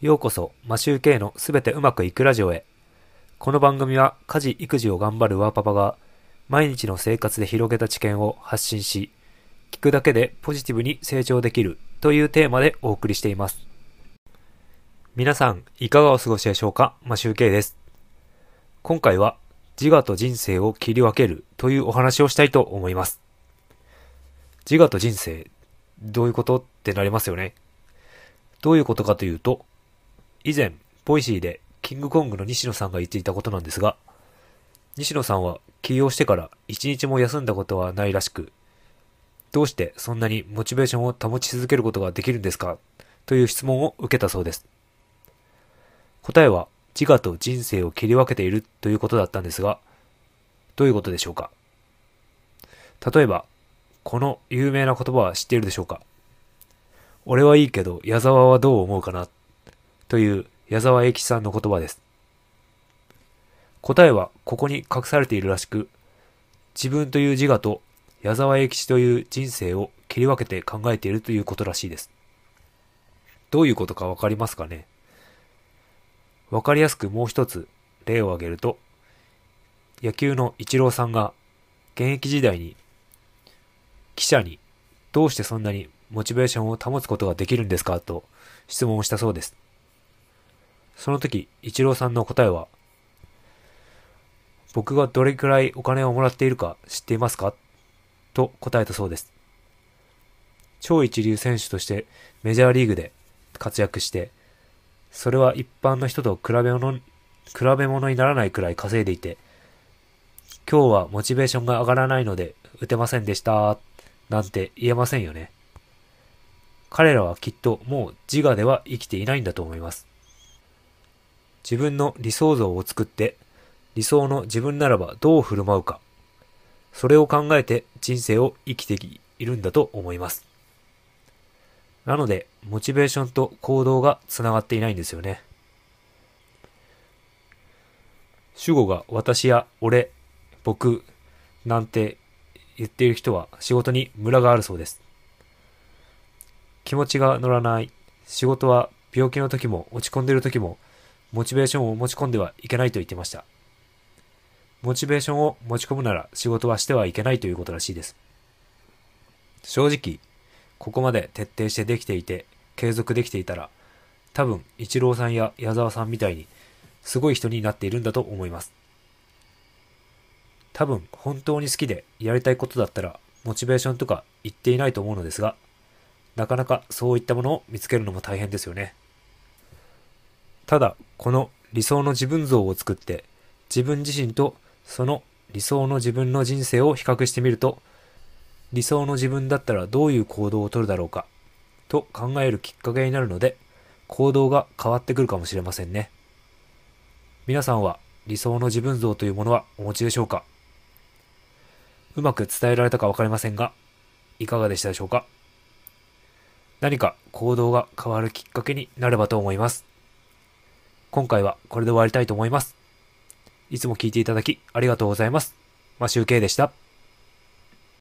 ようこそ、マシューケイのすべてうまくいくラジオへ。この番組は家事・育児を頑張るワーパパが毎日の生活で広げた知見を発信し、聞くだけでポジティブに成長できるというテーマでお送りしています。皆さん、いかがお過ごしでしょうか？マシューケイです。今回は自我と人生を切り分けるというお話をしたいと思います。自我と人生、どういうこと？ってなりますよね。どういうことかというと、以前、ボイシーでキングコングの西野さんが言っていたことなんですが、西野さんは起業してから一日も休んだことはないらしく、どうしてそんなにモチベーションを保ち続けることができるんですか？という質問を受けたそうです。答えは自我と人生を切り分けているということだったんですが、どういうことでしょうか？例えば、この有名な言葉は知っているでしょうか？俺はいいけど矢沢はどう思うかな？という矢沢永吉さんの言葉です。答えはここに隠されているらしく、自分という自我と矢沢永吉という人生を切り分けて考えているということらしいです。どういうことかわかりますかね？わかりやすくもう一つ例を挙げると、野球のイチローさんが現役時代に記者にどうしてそんなにモチベーションを保つことができるんですか？と質問をしたそうです。その時、イチローさんの答えは、僕がどれくらいお金をもらっているか知っていますか？と答えたそうです。超一流選手としてメジャーリーグで活躍して、それは一般の人と比べ物、比べ物にならないくらい稼いでいて、今日はモチベーションが上がらないので打てませんでした、なんて言えませんよね。彼らはきっともう自我では生きていないんだと思います。自分の理想像を作って、理想の自分ならばどう振る舞うか、それを考えて人生を生きているんだと思います。なので、モチベーションと行動がつながっていないんですよね。主語が私や俺、僕、なんて言っている人は仕事にムラがあるそうです。気持ちが乗らない。仕事は病気の時も落ち込んでいる時もモチベーションを持ち込んではいけないと言ってました。モチベーションを持ち込むなら仕事はしてはいけないということらしいです。正直、ここまで徹底してできていて継続できていたら多分イチローさんや矢沢さんみたいにすごい人になっているんだと思います。多分本当に好きでやりたいことだったらモチベーションとか言っていないと思うのですが、なかなかそういったものを見つけるのも大変ですよね。ただ、この理想の自分像を作って、自分自身とその理想の自分の人生を比較してみると、理想の自分だったらどういう行動をとるだろうか、と考えるきっかけになるので、行動が変わってくるかもしれませんね。皆さんは理想の自分像というものはお持ちでしょうか？うまく伝えられたかわかりませんが、いかがでしたでしょうか？何か行動が変わるきっかけになればと思います。今回はこれで終わりたいと思います。いつも聞いていただきありがとうございます。マシュウケイでした。